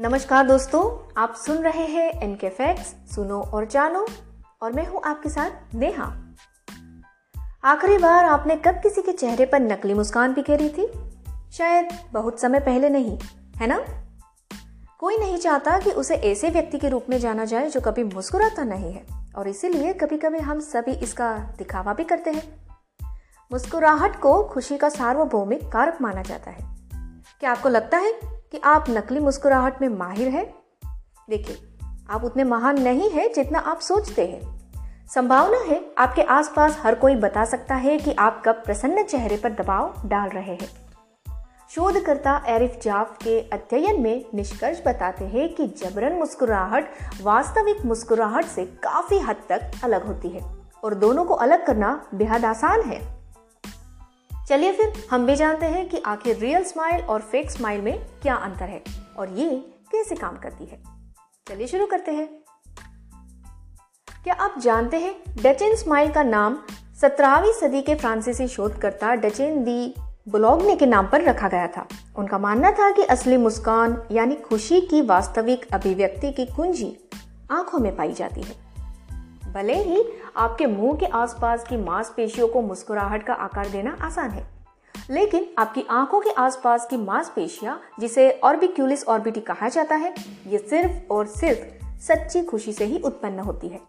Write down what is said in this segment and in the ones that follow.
नमस्कार दोस्तों, आप सुन रहे हैं एनके फैक्ट्स सुनो और जानो, और मैं हूँ आपके साथ नेहा। आखिरी बार आपने कब किसी के चेहरे पर नकली मुस्कान बिखेरी थी? शायद बहुत समय पहले नहीं, है ना? कोई नहीं चाहता कि उसे ऐसे व्यक्ति के रूप में जाना जाए जो कभी मुस्कुराता नहीं है, और इसीलिए कभी कभी हम सभी इसका दिखावा भी करते हैं। मुस्कुराहट को खुशी का सार्वभौमिक कारक माना जाता है। क्या आपको लगता है? कि आप नकली मुस्कुराहट में माहिर हैं? देखिए, आप उतने महान नहीं हैं जितना आप सोचते हैं। संभावना है आपके आसपास हर कोई बता सकता है कि आप कब प्रसन्न चेहरे पर दबाव डाल रहे हैं। शोधकर्ता एरिफ जाफ के अध्ययन में निष्कर्ष बताते हैं कि जबरन मुस्कुराहट वास्तविक मुस्कुराहट से काफ़ी हद तक अलग होती है और दोनों को अलग करना बेहद आसान है। चलिए फिर हम भी जानते हैं कि आखिर रियल स्माइल और फेक स्माइल में क्या अंतर है और ये कैसे काम करती है। चलिए शुरू करते हैं। क्या आप जानते हैं डचेन स्माइल का नाम सत्रहवीं सदी के फ्रांसीसी शोधकर्ता डचेन दी ब्लॉगने के नाम पर रखा गया था। उनका मानना था कि असली मुस्कान यानी खुशी की वास्तविक अभिव्यक्ति की कुंजी आँखों में पाई जाती है। भले ही आपके मुँह के आसपास की मांसपेशियों को मुस्कुराहट का आकार देना आसान है, लेकिन आपकी आँखों के आसपास की मांसपेशियाँ, जिसे ऑर्बिक्यूलिस ऑर्बिटी कहा जाता है, ये सिर्फ़ और सिर्फ़ सच्ची खुशी से ही उत्पन्न होती है।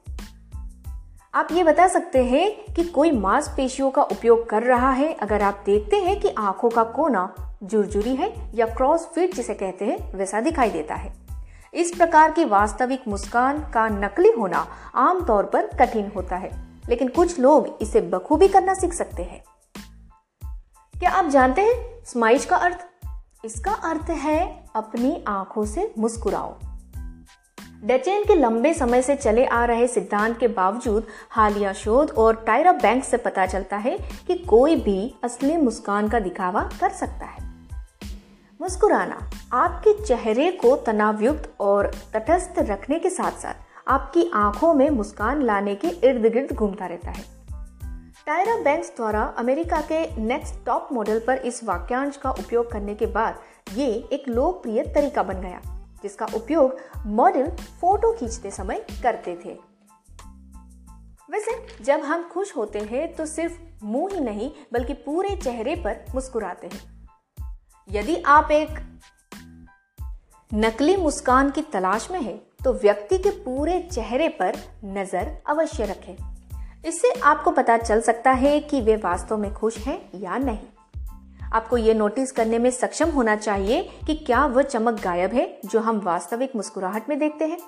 आप ये बता सकते हैं कि कोई मांसपेशियों का उपयोग कर रहा है, अगर आप देखते हैं कि आँखों का कोना जुरजुरी है या क्रॉस फिट जिसे कहते हैं, वैसा दिखाई देता है। इस प्रकार की वास्तविक मुस्कान का नकली होना आमतौर पर कठिन होता है। लेकिन कुछ लोग इसे बखूबी करना सीख सकते हैं। क्या आप जानते हैं? स्माइज का अर्थ? इसका अर्थ है, अपनी आँखों से मुस्कुराओ। डेचेन के लंबे समय से चले आ रहे सिद्धांत के बावजूद हालिया शोध और टायरा बैंक से पता चलता है कि कोई भी असली मुस्कान का दिखावा कर सकता है। मुस्कुराना, आपके चेहरे को तनावयुक्त और तटस्थ रखने के साथ साथ आपकी आँखों में मुस्कान लाने के इर्द गिर्द घूमता रहता है। टायरा बैंक्स द्वारा अमेरिका के नेक्स्ट टॉप मॉडल पर इस वाक्यांश का उपयोग करने के बाद ये एक लोकप्रिय तरीका बन गया, जिसका उपयोग मॉडल फ़ोटो खींचते समय करते थे। वैसे, जब हम खुश होते हैं तो सिर्फ़ मुँह ही नहीं, बल्कि पूरे चेहरे पर मुस्कुराते हैं। यदि आप एक नकली मुस्कान की तलाश में है तो व्यक्ति के पूरे चेहरे पर नज़र अवश्य रखें। इससे आपको पता चल सकता है कि वे वास्तव में खुश हैं या नहीं। आपको ये नोटिस करने में सक्षम होना चाहिए कि क्या वह चमक गायब है, जो हम वास्तविक मुस्कुराहट में देखते हैं।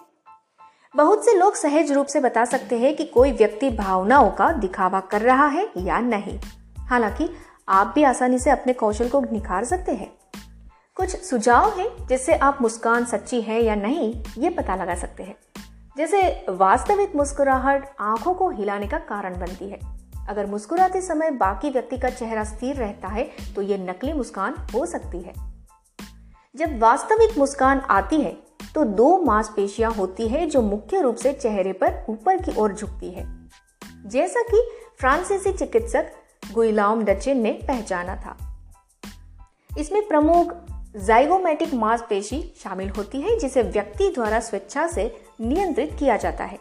बहुत से लोग सहज रूप से बता सकते हैं कि कोई व्यक्ति भावनाओं का दिखावा कर रहा है या नहीं। हालाँकि आप भी आसानी से अपने कौशल को निखार सकते हैं। कुछ सुझाव हैं जिससे आप मुस्कान सच्ची है या नहीं, ये पता लगा सकते हैं। जैसे, वास्तविक मुस्कुराहट आँखों को हिलाने का कारण बनती है। अगर मुस्कुराते समय बाकी व्यक्ति का चेहरा स्थिर रहता है तो ये नकली मुस्कान हो सकती है। जब वास्तविक मुस्कान आती है तो दो मांसपेशियाँ होती है जो मुख्य रूप से चेहरे पर ऊपर की ओर झुकती है। जैसा कि फ्रांसीसी चिकित्सक गुइलाम डचिन ने पहचाना था। इसमें प्रमुख जाइगोमेटिक मांसपेशी शामिल होती है, जिसे व्यक्ति द्वारा स्वेच्छा से नियंत्रित किया जाता है।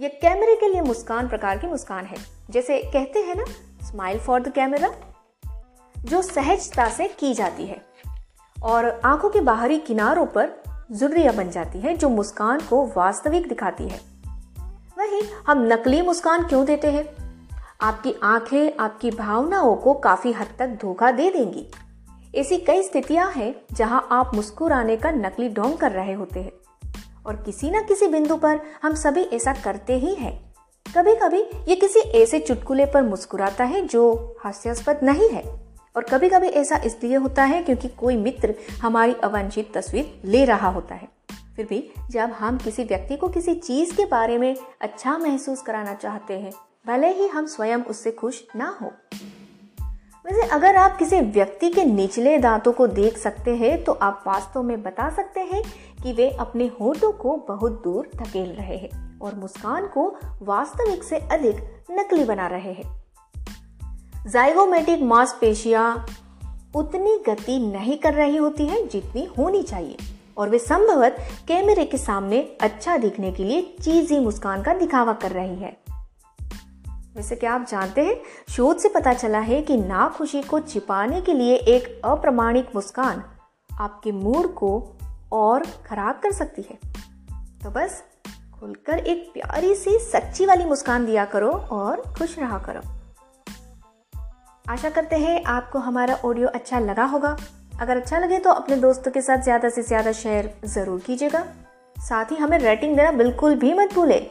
यह कैमरे के लिए मुस्कान, प्रकार की मुस्कान है। जैसे कहते हैं ना, स्माइल फॉर द कैमरा, जो सहजता से की जाती है और आँखों के बाहरी किनारों पर जुर्रिया बन जाती है, जो मुस्कान को वास्तविक दिखाती है। वही हम नकली मुस्कान क्यों देते हैं? आपकी आँखें, आपकी भावनाओं को काफ़ी हद तक धोखा दे देंगी। ऐसी कई स्थितियाँ हैं जहाँ आप मुस्कुराने का नकली ढोंग कर रहे होते हैं। और किसी न किसी बिंदु पर हम सभी ऐसा करते ही हैं। कभी कभी ये किसी ऐसे चुटकुले पर मुस्कुराता है जो हास्यास्पद नहीं है। और कभी कभी ऐसा इसलिए होता है क्योंकि कोई मित्र हमारी अवांछित तस्वीर ले रहा होता है। फिर भी जब हम किसी व्यक्ति को किसी चीज़ के बारे में अच्छा महसूस कराना चाहते हैं भले ही हम स्वयं उससे खुश ना हो। वैसे अगर आप किसी व्यक्ति के निचले दांतों को देख सकते हैं तो आप वास्तव में बता सकते हैं कि वे अपने होठों को बहुत दूर धकेल रहे हैं और मुस्कान को वास्तविक से अधिक नकली बना रहे हैं। जाइगोमेटिक मांसपेशियाँ उतनी गति नहीं कर रही होती है जितनी होनी चाहिए और वे संभवत कैमरे के सामने अच्छा दिखने के लिए चीजी मुस्कान का दिखावा कर रही है। वैसे क्या आप जानते हैं, शोध से पता चला है कि नाखुशी को छिपाने के लिए एक अप्रमाणिक मुस्कान आपके मूड को और खराब कर सकती है। तो बस, खुलकर एक प्यारी सी सच्ची वाली मुस्कान दिया करो और खुश रहा करो। आशा करते हैं आपको हमारा ऑडियो अच्छा लगा होगा। अगर अच्छा लगे तो अपने दोस्तों के साथ ज़्यादा से ज़्यादा शेयर ज़रूर कीजिएगा। साथ ही हमें रेटिंग देना बिल्कुल भी मत भूलें।